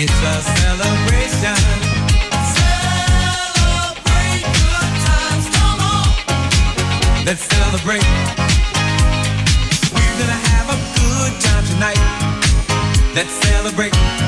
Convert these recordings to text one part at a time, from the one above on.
It's a celebration. Celebrate good times, come on. Let's celebrate. We're gonna have a good time tonight. Let's celebrate.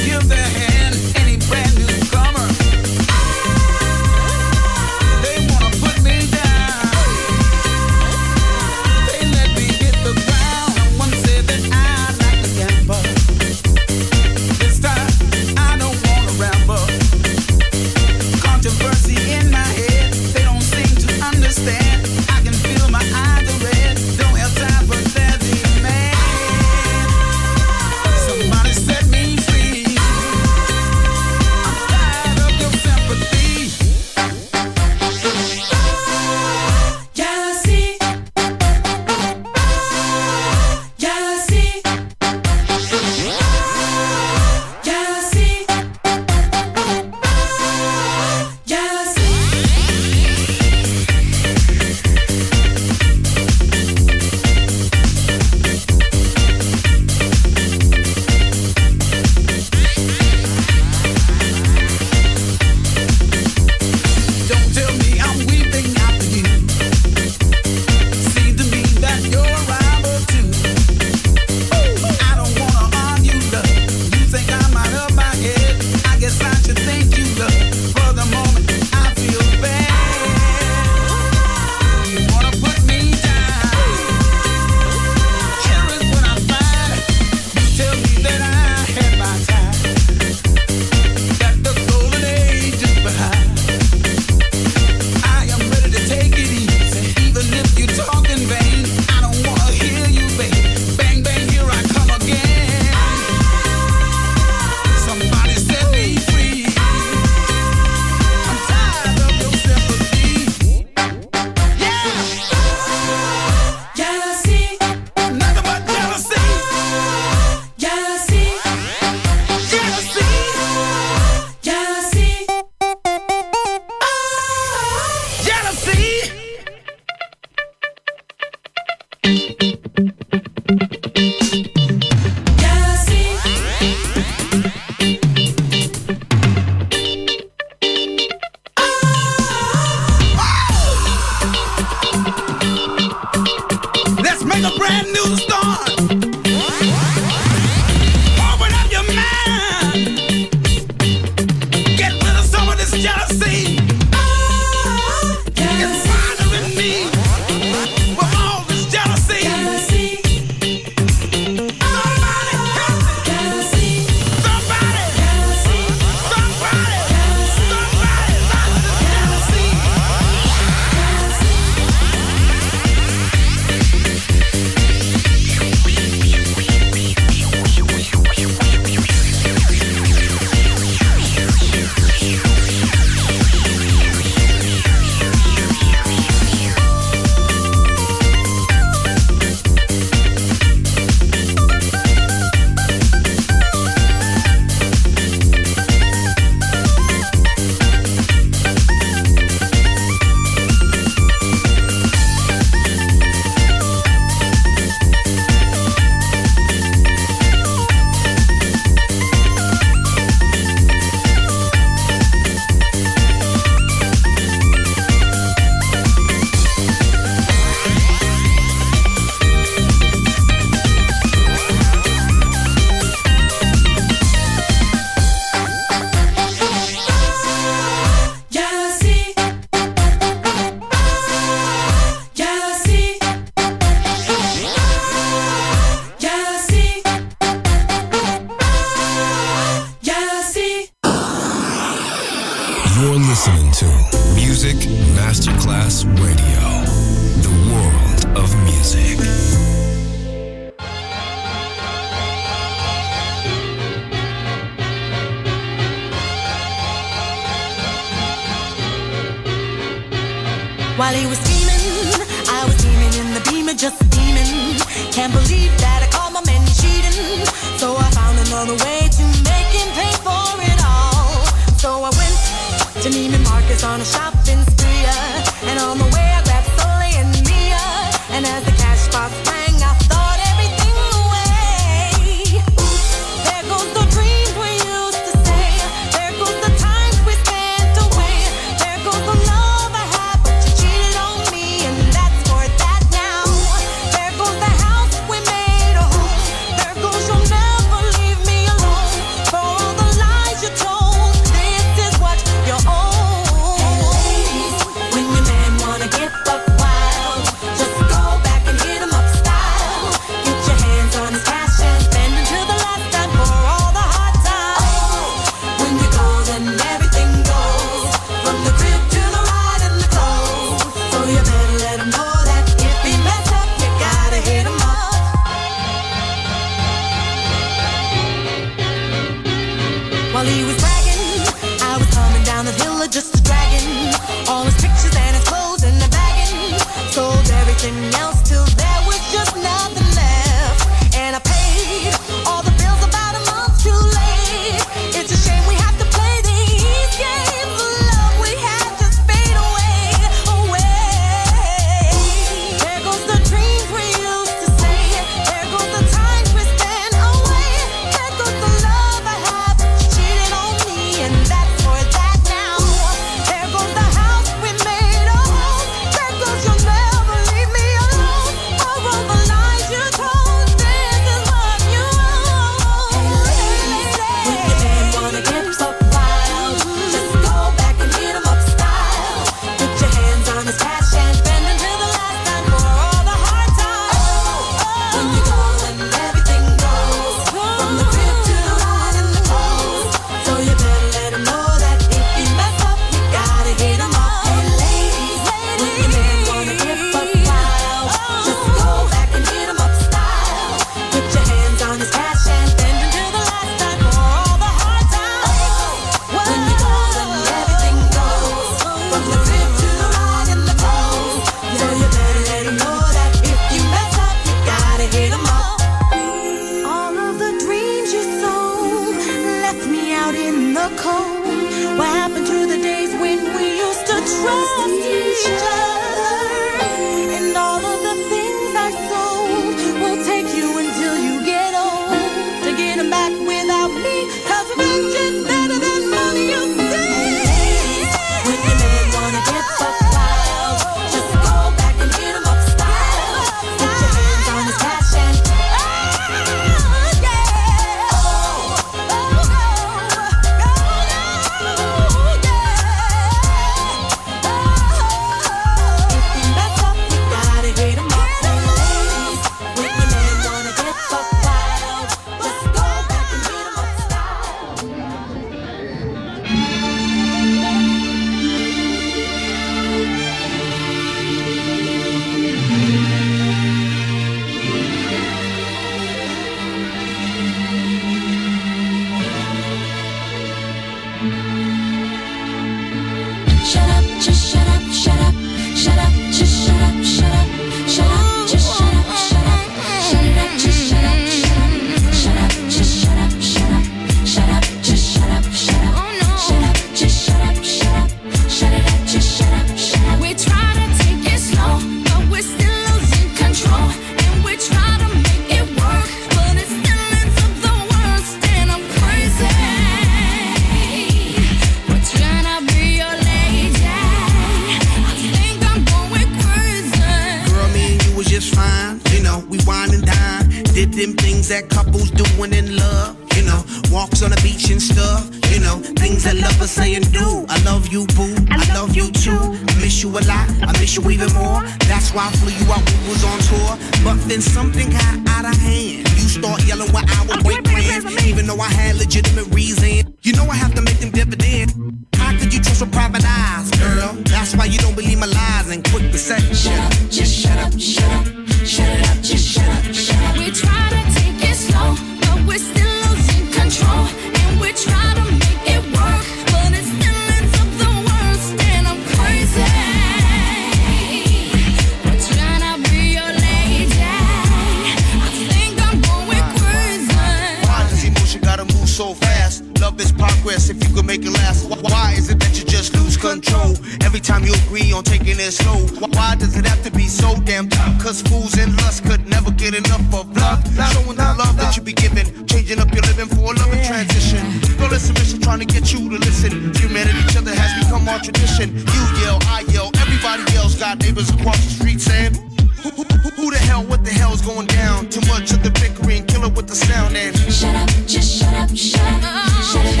Time you agree on taking it slow? Wh- Why does it have to be so damn tough? Cause fools and lust could never get enough of love. Showing the love that you be giving, changing up your living for a loving transition. Girl, it's mission trying to get you to listen. Humanity, each other has become our tradition. You yell, I yell, everybody yells. Got neighbors across the street saying, who, who, who, the hell, what the hell's going down? Too much of the bickering, kill it with the sound and Shut up, just shut up, shut up. Shut up,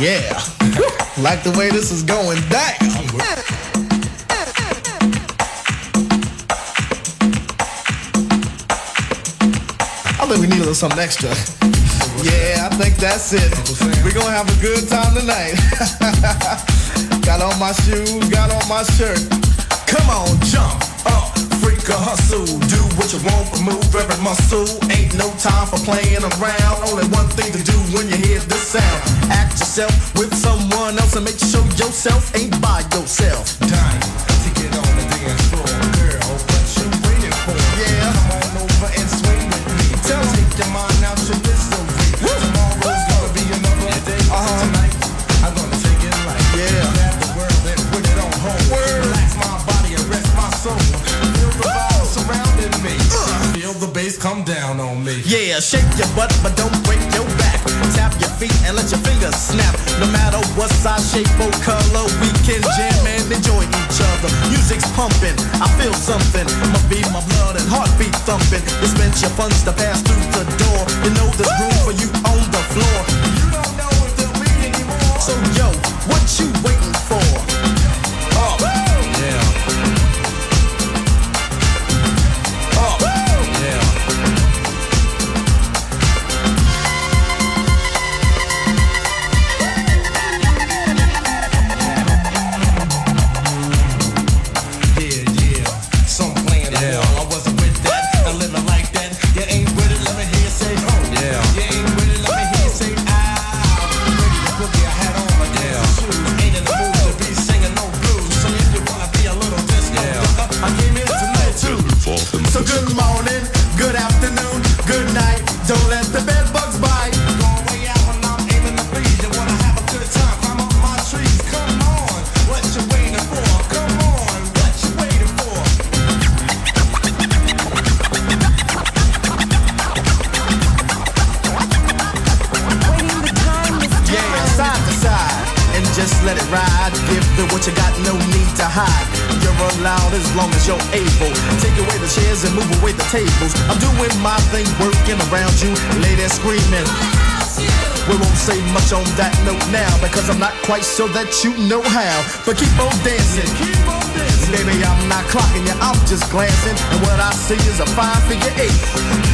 Yeah. like the way this is going down. I think we need a little something extra. Yeah, I think that's it. We're gonna have a good time tonight. got on my shoes, got on my shirt. Come on, jump up, a hustle. Do what you want, move every muscle. Ain't no time for playing around. Only one thing to do when you hear this sound. Act yourself with someone else and make sure yourself ain't by yourself. Dying to get on the dance Shake your butt, but don't break your back. Tap your feet and let your fingers snap. No matter what size, shape, or color, we can jam and enjoy each other. Music's pumping, I feel something. My beat, my blood, and heartbeat thumping. Dispense your funds to pass through the door. You know there's room for you on the floor. You don't know if there'll be any more. So yo, what you waiting for? labels. I'm doing my thing, working around you. Lady screaming. We won't say much on that note now because I'm not quite sure that you know how. But keep on dancing. Keep on dancing. Baby, I'm not clocking you, I'm just glancing. And what I see is a fine figure eight